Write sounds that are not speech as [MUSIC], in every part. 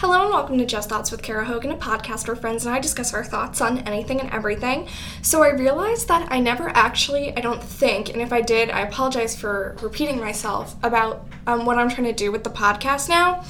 Hello and welcome to Just Thoughts with Kara Hogan, a podcast where friends and I discuss our thoughts on anything and everything. So I realized that I never actually, I don't think, and if I did, I apologize for repeating myself about um, what I'm trying to do with the podcast now.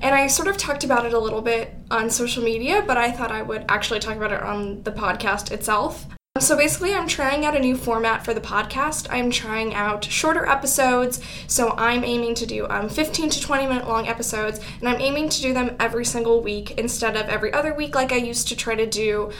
And I sort of talked about it a little bit on social media, but I thought I would actually talk about it on the podcast itself. So basically, I'm trying out a new format for the podcast. I'm trying out shorter episodes. So I'm aiming to do um, 15 to 20 minute long episodes, and I'm aiming to do them every single week instead of every other week like I used to try to do.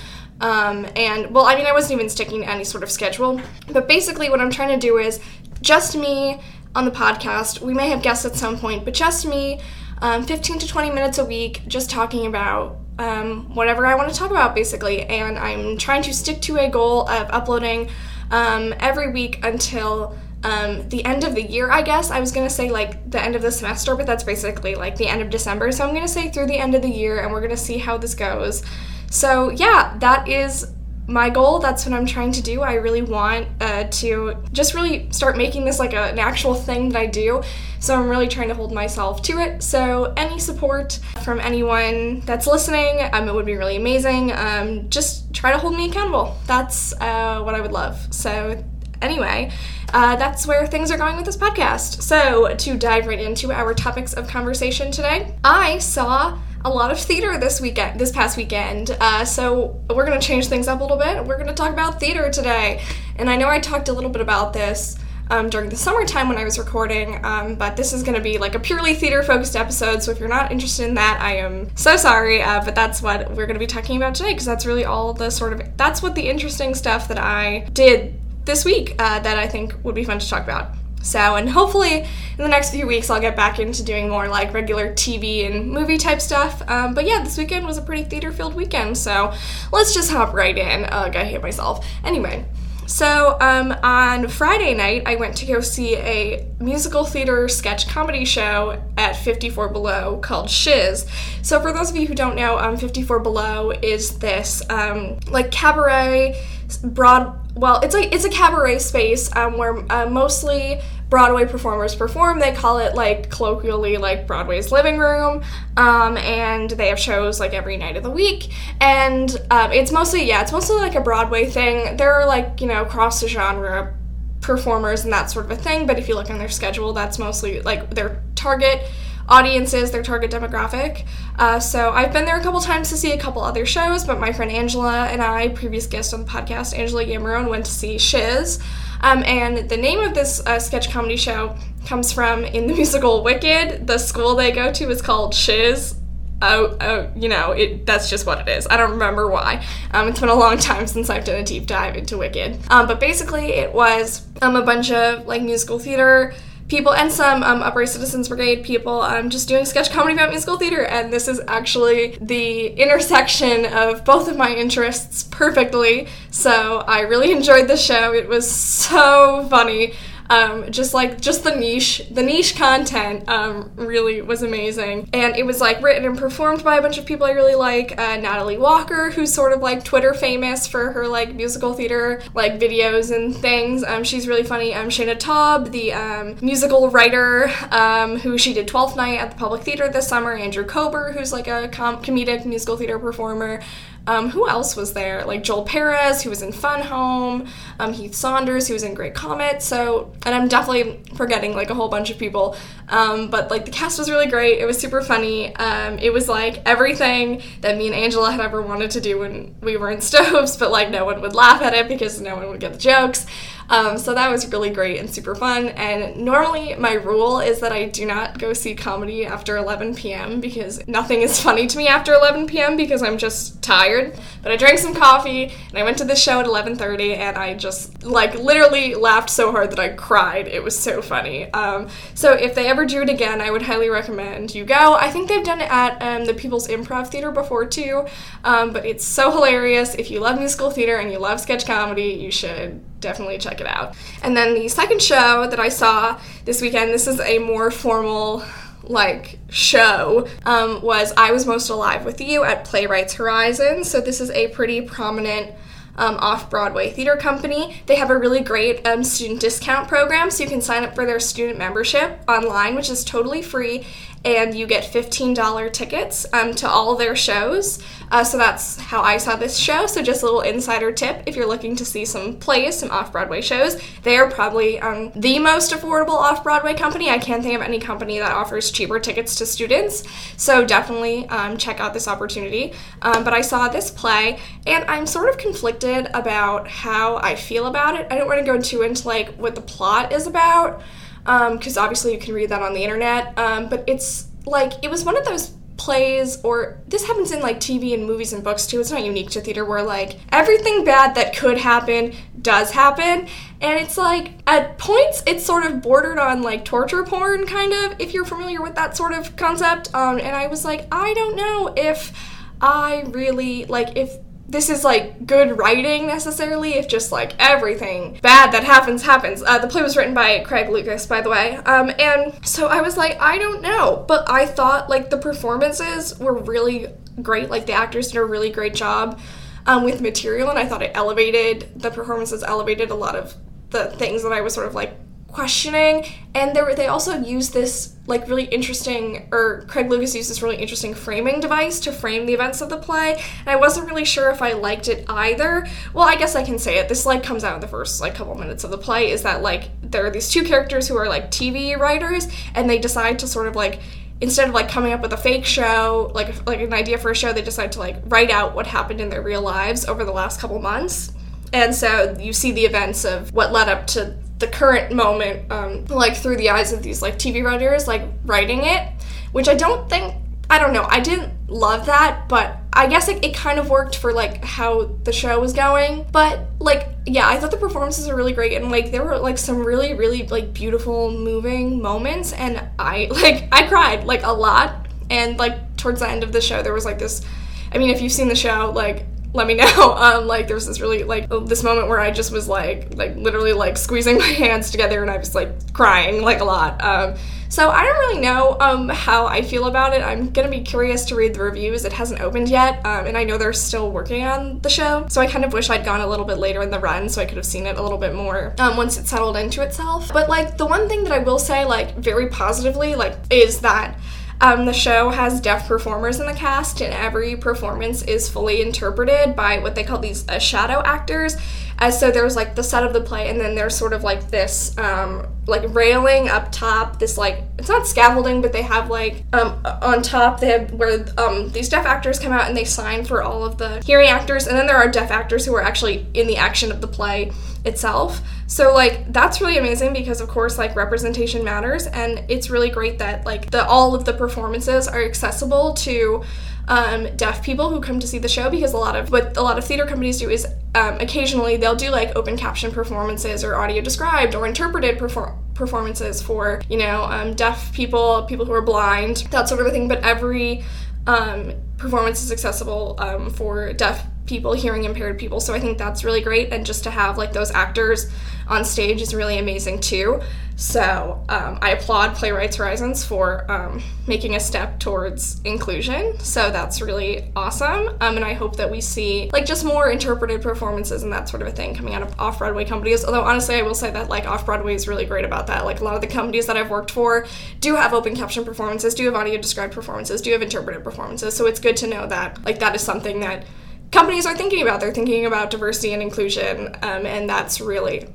Um, and well, I mean, I wasn't even sticking to any sort of schedule. But basically, what I'm trying to do is just me on the podcast. We may have guests at some point, but just me, um, 15 to 20 minutes a week, just talking about um, whatever I want to talk about, basically. And I'm trying to stick to a goal of uploading um, every week until um, the end of the year, I guess. I was going to say like the end of the semester, but that's basically like the end of December. So I'm going to say through the end of the year, and we're going to see how this goes. So, yeah, that is my goal that's what i'm trying to do. I really want uh, to just really start making this like a, an actual thing that i do. So i'm really trying to hold myself to it. So any support from anyone that's listening um, it would be really amazing. Um, just try to hold me accountable. That's uh, what i would love. So anyway uh, that's where things are going with this podcast. So to dive right into our topics of conversation today i saw a lot of theater this weekend, this past weekend. Uh, so we're gonna change things up a little bit. We're gonna talk about theater today, and I know I talked a little bit about this um, during the summertime when I was recording, um, but this is gonna be like a purely theater focused episode. So if you're not interested in that, I am so sorry. Uh, but that's what we're gonna be talking about today because that's really all the sort of that's what the interesting stuff that I did this week uh, that I think would be fun to talk about. So, and hopefully in the next few weeks, I'll get back into doing more like regular TV and movie type stuff. Um, but yeah, this weekend was a pretty theater filled weekend, so let's just hop right in. Ugh, I hate myself. Anyway, so um, on Friday night, I went to go see a musical theater sketch comedy show at 54 Below called Shiz. So for those of you who don't know, um, 54 Below is this um, like cabaret broad. Well, it's like it's a cabaret space um, where uh, mostly Broadway performers perform. They call it like colloquially like Broadway's living room, um, and they have shows like every night of the week. And um, it's mostly yeah, it's mostly like a Broadway thing. There are like you know cross genre performers and that sort of a thing. But if you look on their schedule, that's mostly like their target audiences, their target demographic. Uh, so I've been there a couple times to see a couple other shows, but my friend Angela and I, previous guest on the podcast, Angela Yamarone, went to see Shiz. Um, and the name of this uh, sketch comedy show comes from in the [LAUGHS] musical Wicked. The school they go to is called Shiz. Oh, oh, you know, it, that's just what it is. I don't remember why. Um, it's been a long time since I've done a deep dive into Wicked. Um, but basically, it was um, a bunch of like musical theater people and some um, Citizens Brigade people um, just doing sketch comedy about musical theater. And this is actually the intersection of both of my interests perfectly. So I really enjoyed the show. It was so funny. Um, just like just the niche, the niche content um, really was amazing, and it was like written and performed by a bunch of people I really like. Uh, Natalie Walker, who's sort of like Twitter famous for her like musical theater like videos and things. Um, she's really funny. Um, Shaina Taub, the um, musical writer, um, who she did Twelfth Night at the Public Theater this summer. Andrew Kober, who's like a com- comedic musical theater performer. Um, who else was there? Like Joel Perez, who was in Fun Home, um, Heath Saunders, who was in Great Comet. So, and I'm definitely forgetting like a whole bunch of people. Um, but like the cast was really great. It was super funny. Um, it was like everything that me and Angela had ever wanted to do when we were in [LAUGHS] stoves, but like no one would laugh at it because no one would get the jokes. Um, so that was really great and super fun. And normally, my rule is that I do not go see comedy after 11 p.m. because nothing is funny to me after 11 p.m. because I'm just tired. But I drank some coffee and I went to the show at 11:30 and I just like literally laughed so hard that I cried. It was so funny. Um, so if they ever do it again, I would highly recommend you go. I think they've done it at um, the People's Improv Theater before too. Um, but it's so hilarious. If you love musical theater and you love sketch comedy, you should definitely check it out. And then the second show that I saw this weekend, this is a more formal like show um, was I Was Most Alive with You at Playwrights Horizon. So this is a pretty prominent um, off Broadway theater company. They have a really great um, student discount program, so you can sign up for their student membership online, which is totally free. And you get $15 tickets um, to all their shows. Uh, so that's how I saw this show. So just a little insider tip if you're looking to see some plays, some off Broadway shows, they are probably um, the most affordable off Broadway company. I can't think of any company that offers cheaper tickets to students. So definitely um, check out this opportunity. Um, but I saw this play and I'm sort of conflicted about how I feel about it. I don't want to go too into like what the plot is about because um, obviously you can read that on the internet. Um, but it's like it was one of those plays or this happens in like TV and movies and books too. It's not unique to theater where like everything bad that could happen does happen. And it's like at points it's sort of bordered on like torture porn kind of if you're familiar with that sort of concept. Um, and I was like, I don't know if I really like if this is like good writing necessarily if just like everything bad that happens happens. Uh, the play was written by craig lucas by the way. Um, and so i was like i don't know. But i thought like the performances were really great. Like the actors did a really great job um, with material and i thought it elevated the performances elevated a lot of the things that i was sort of like questioning and there they also use this like really interesting or Craig Lucas used this really interesting framing device to frame the events of the play and I wasn't really sure if I liked it either. Well I guess I can say it. This like comes out in the first like couple minutes of the play is that like there are these two characters who are like TV writers and they decide to sort of like instead of like coming up with a fake show like like an idea for a show they decide to like write out what happened in their real lives over the last couple months. And so you see the events of what led up to the current moment, um, like through the eyes of these like TV writers, like writing it, which I don't think I don't know. I didn't love that, but I guess it, it kind of worked for like how the show was going. But like, yeah, I thought the performances were really great and like there were like some really, really like beautiful, moving moments and I [LAUGHS] like I cried like a lot. And like towards the end of the show there was like this I mean if you've seen the show, like let me know. [LAUGHS] Um, like there was this really like this moment where I just was like like literally like squeezing my [LAUGHS] hands together and I was like crying like a lot. Um, so I don't really know um, how I feel about it. I'm gonna be curious to read the reviews. It hasn't opened yet, um, and I know they're still working on the show. So I kind of wish I'd gone a little bit later in the run so I could have seen it a little bit more um, once it settled into itself. But like the one thing that I will say like very positively like is that um, the show has deaf performers in the cast, and every performance is fully interpreted by what they call these uh, shadow actors. Uh, so there's like the set of the play, and then there's sort of like this um, like railing up top. This like it's not scaffolding, but they have like um, on top they have where um, these deaf actors come out and they sign for all of the hearing actors, and then there are deaf actors who are actually in the action of the play itself. So like that's really amazing because of course like representation matters and it's really great that like the all of the performances are accessible to um, deaf people who come to see the show because a lot of what a lot of theater companies do is um, occasionally they'll do like open caption performances or audio described or interpreted perform- performances for you know um, deaf people people who are blind that sort of a thing. But every um, performance is accessible um, for deaf people, hearing impaired people. So I think that's really great. And just to have like those actors on stage is really amazing too. So um, I applaud Playwrights Horizons for um, making a step towards inclusion. So that's really awesome. Um, and I hope that we see like just more interpreted performances and that sort of a thing coming out of off Broadway companies. Although honestly, I will say that like off Broadway is really great about that. Like a lot of the companies that I've worked for do have open caption performances, do have audio described performances, do have interpreted performances. So it's good to know that like that is something that companies are thinking about. They're thinking about diversity and inclusion, um, and that's really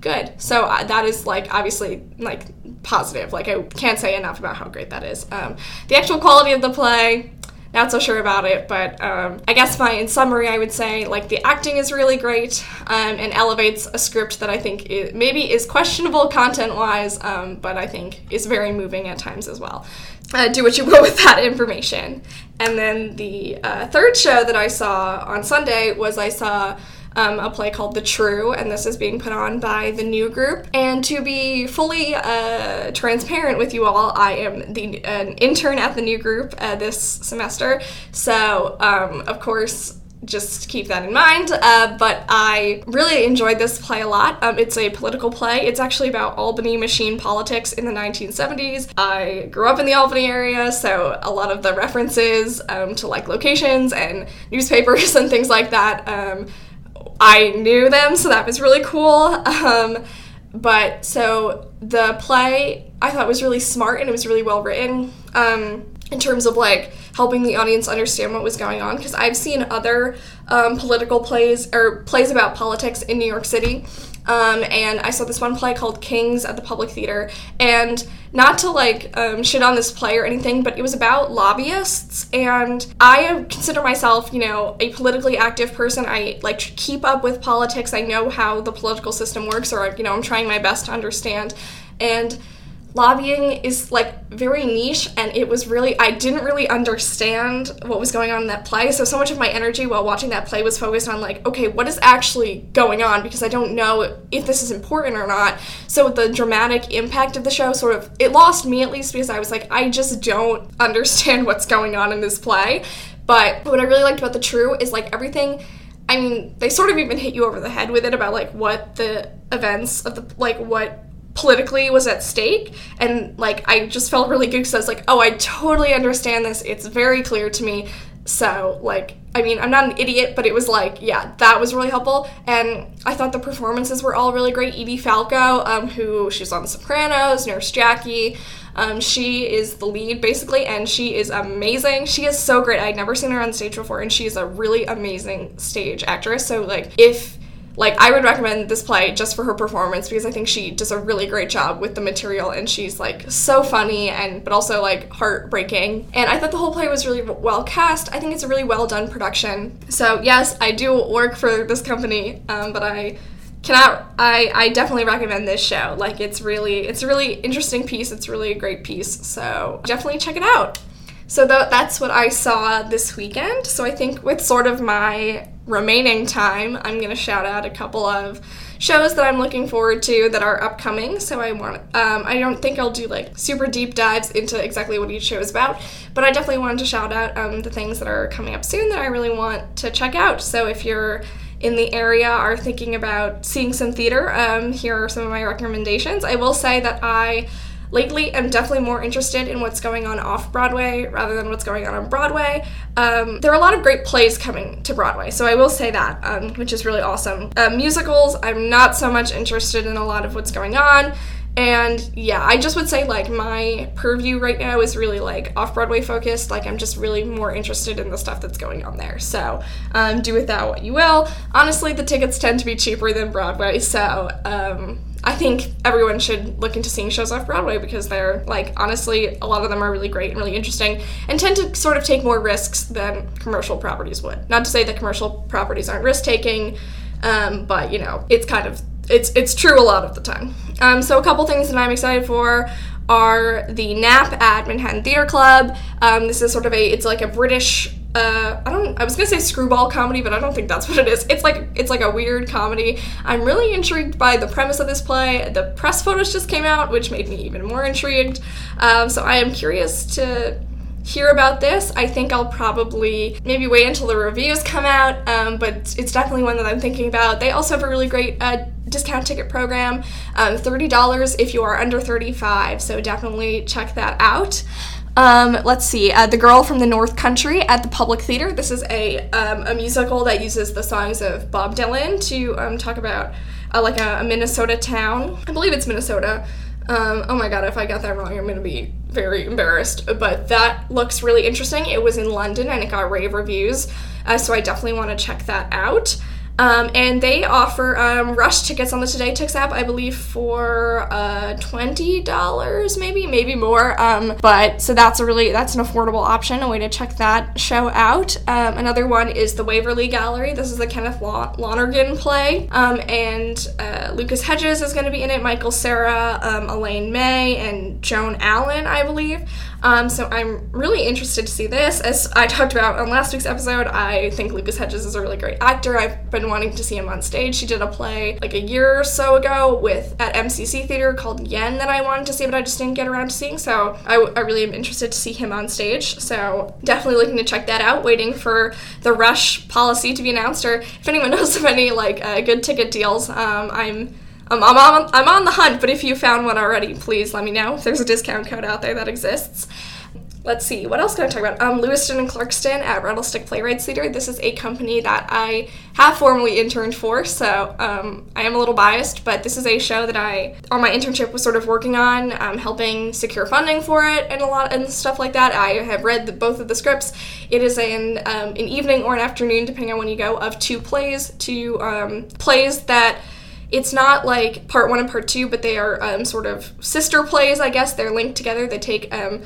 good. So uh, that is like obviously like positive. Like I can't say enough about how great that is. Um, the actual quality of the play. Not so sure about it, but um, I guess my in summary, I would say like the acting is really great um, and elevates a script that I think maybe is questionable content wise, um, but I think is very moving at times as well uh, do what you will with that information. And then the uh, third show that I saw on Sunday was I saw um, a play called The True, and this is being put on by the New Group. And to be fully uh, transparent with you all, I am the an intern at the New Group uh, this semester. So, um, of course, just keep that in mind. Uh, but I really enjoyed this play a lot. Um, it's a political play. It's actually about Albany machine politics in the 1970s. I grew up in the Albany area, so a lot of the references um, to like locations and newspapers [LAUGHS] and things like that, um, I knew them, so that was really cool. Um, but so the play I thought was really smart and it was really well written. Um, in terms of like helping the audience understand what was going on because I've seen other um, political plays or plays about politics in New York City. Um, and I saw this one play called Kings at the Public Theater. And not to like um, shit on this play or anything, but it was about lobbyists. And I consider myself, you know, a politically active person. I like keep up with politics. I know how the political system works, or, you know, I'm trying my best to understand. And lobbying is like very niche and it was really i didn't really understand what was going on in that play. So so much of my energy while watching that play was focused on like okay what is actually going on? Because i don't know if this is important or not. So the dramatic impact of the show sort of it lost me at least because i was like i just don't [LAUGHS] understand what's going on in this play. But what i really liked about the true is like everything I mean, they sort of even hit you over the head with it about like what the events of the like what politically was at stake and like i just felt really good because i was like oh i totally understand this. It's very clear to me. So like i mean i'm not an idiot but it was like yeah that was really helpful. And i thought the performances were all really great. Edie falco um, who she's on the sopranos nurse jackie um, she is the lead basically and she is amazing. She is so great. I'd never seen her on stage before and she's a really amazing stage actress. So like if like I would recommend this play just for her performance because I think she does a really great job with the material and she's like so funny and but also like heartbreaking. And I thought the whole play was really well cast. I think it's a really well done production. So yes, I do work for this company, um, but I cannot I, I definitely recommend this show like it's really it's a really interesting piece it's really a great piece so definitely check it out so th- that's what I saw this weekend. So I think with sort of my remaining time, I'm going to shout out a couple of shows that I'm looking forward to that are upcoming. So I want um, I don't think I'll do like super deep dives into exactly what each show is about, but I definitely wanted to shout out um, the things that are coming up soon that I really want to check out. So if you're in the area are thinking about seeing some theater, um, here are some of my recommendations. I will say that I lately I'm definitely more interested in what's going on off Broadway rather than what's going on on Broadway. Um, there are a lot of great plays coming to Broadway, so I will say that, um, which is really awesome. Uh, musicals, I'm not so much interested in a lot of what's going on. And yeah, I just would say like my purview right now is really like off Broadway focused. Like I'm just really more interested in the stuff that's going on there. So um, do with that what you will. Honestly, the tickets tend to be cheaper than Broadway, so um, I think everyone should look into seeing shows off Broadway because they're like honestly a lot of them are really great and really interesting and tend to sort of take more risks than commercial properties would. Not to say that commercial properties aren't risk taking, um, but you know it's kind of it's it's true a lot of the time. Um, so a couple things that I'm excited for are the Nap at Manhattan Theater Club. Um, this is sort of a it's like a British uh, I don't I was gonna say screwball comedy, but I don't think that's [LAUGHS] what it is. It's like it's like a weird comedy. I'm really intrigued by the premise of this play. The press photos just came out, which made me even more intrigued. Um, so I am curious to hear about this. I think I'll probably maybe wait until the reviews come out, um, but it's definitely one that I'm thinking about. They also have a really great uh, discount ticket program, um, $30 if you are under 35, so definitely check that out. Um, let's see, uh, The Girl from the North Country at the Public Theater. This is a, um, a musical that uses the songs of Bob Dylan to um, talk about uh, like a, a, Minnesota town. I believe it's Minnesota. Um, oh my god, if I got that wrong, I'm gonna be very embarrassed. But that looks really interesting. It was in London and it got rave reviews, uh, so I definitely want to check that out. Um, and they offer um, rush tickets on the Today TodayTix app, I believe, for uh, twenty dollars, maybe, maybe more. Um, but so that's a really that's an affordable option, a way to check that show out. Um, another one is the Waverly Gallery. This is the Kenneth Lonergan play, um, and uh, Lucas Hedges is going to be in it. Michael Cera, um, Elaine May, and Joan Allen, I believe. Um, so I'm really interested to see this. As I talked about on last week's episode, I think Lucas Hedges is a really great actor. I've been wanting to see him on stage. He did a play like a year or so ago with at MCC Theater called Yen that I wanted to see, but I just didn't get around to seeing. So I, really am interested to see him on stage. So definitely looking to check that out. Waiting for the rush policy to be announced, or if anyone [LAUGHS] knows of any like uh, good ticket deals, um, I'm I'm, on, I'm on the hunt, but if you found one already, please let me know there's a discount code out there that exists. let's see, what else can I talk about? Um, Lewiston and Clarkston at Rattlestick Playwrights Theater. This is a company that I have formally interned for, so um, I am a little biased, but this is a show that I, on my internship, was sort of working on, um, helping secure funding for it and a lot and stuff like that. I have read the, both of the scripts. It is an um, an evening or an afternoon, depending on when you go, of two plays, two um, plays that it's not like part one and part two, but they are um, sort of sister plays, I guess. They're linked together. They take um,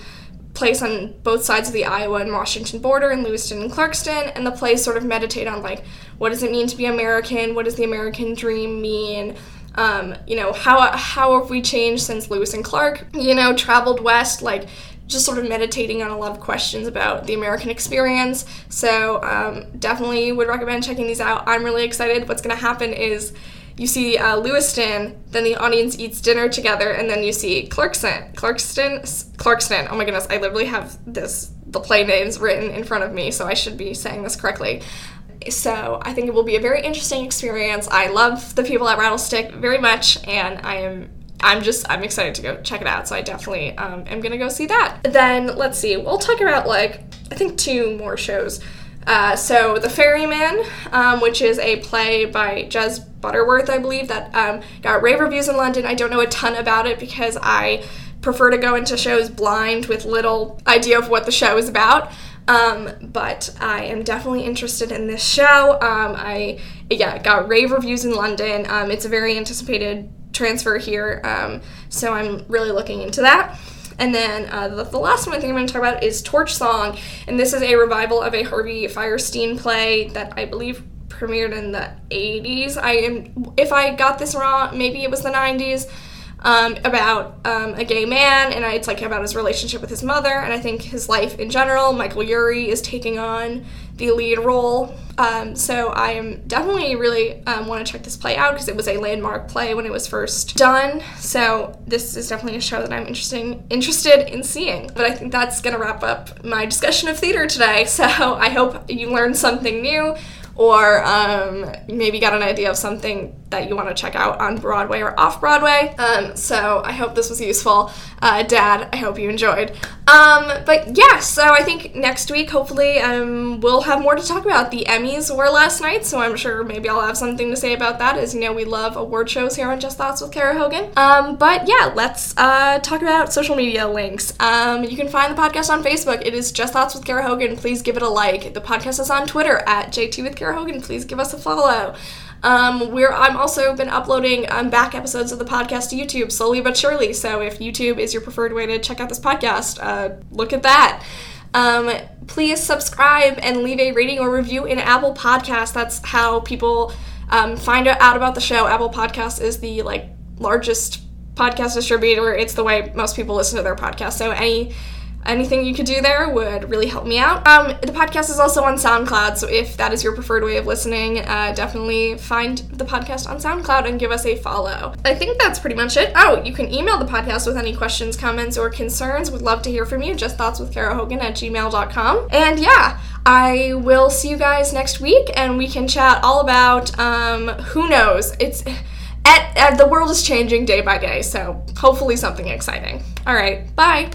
place on both sides of the Iowa and Washington border in Lewiston and Clarkston, and the plays sort of meditate on like what does it mean to be American? What does the American dream mean? Um, you know, how how have we changed since Lewis and Clark, you know, traveled west? Like just sort of meditating on a lot of questions about the American experience. So um, definitely would recommend checking these out. I'm really excited. What's going to happen is you see uh, Lewiston, then the audience eats dinner together, and then you see Clarkston, Clarkston, Clarkston. Oh my goodness, I literally have this the play names written in front of me, so I should be saying this correctly. So I think it will be a very interesting experience. I love the people at Rattlestick very much, and I am I'm just I'm excited to go check it out. So I definitely um, am gonna go see that. Then let's see, we'll talk about like I think two more shows. Uh, so The Ferryman, um, which is a play by Jez Butterworth, I believe, that um, got rave reviews in London. I don't know a ton about it because I prefer to go into shows blind with little idea of what the show is about. Um, but I am definitely interested in this show. Um, I yeah got rave reviews in London. Um, it's a very anticipated transfer here, um, so I'm really looking into that. And then uh, the, the, last one I think I'm going to talk about is Torch Song, and this is a revival of a Harvey Fierstein play that I believe premiered in the 80s. I am, if I got this wrong, maybe it was the 90s. Um, about um, a gay man, and it's like about his relationship with his mother, and I think his life in general. Michael Urie is taking on the lead role. Um, so I am definitely really um, want to check this play out because it was a landmark play when it was first done. So this is definitely a show that I'm interesting interested in seeing. But I think that's gonna wrap up my discussion of theater today. [LAUGHS] So I hope you learned something new or um, maybe got an idea of something that you want to check out on Broadway or off Broadway. Um, so I hope this was useful. Uh, Dad, I hope you enjoyed. Um, but yeah, so I think next week, hopefully, um, we'll have more to talk about. The Emmys were last night, so I'm sure maybe I'll have something to say about that. As you know, we love award shows here on Just Thoughts with Kara Hogan. Um, but yeah, let's uh, talk about social media links. Um, you can find the podcast on Facebook. It is Just Thoughts with Kara Hogan. Please give it a like. The podcast is on Twitter at JT with Kara Hogan. Please give us a follow. Um, we're I'm also been uploading um, back episodes of the podcast to YouTube slowly but surely. So if YouTube is your preferred way to check out this podcast, uh, look at that. Um, please subscribe and leave a rating or review in Apple Podcasts. That's how people um, find out about the show. Apple Podcasts is the like largest podcast distributor. It's the way most people listen to their podcast. So any anything you could do there would really help me out. Um, the podcast is also on SoundCloud, so if that is your preferred way of listening, uh, definitely find the podcast on SoundCloud and give us a follow. I think that's pretty much it. Oh, you can email the podcast with any questions, comments, or concerns. Would love to hear from you. Just thoughts with Kara Hogan at gmail.com. And yeah, I will see you guys next week and we can chat all about um, who knows. It's at, at, the world is changing day by day, so hopefully something exciting. All right, bye.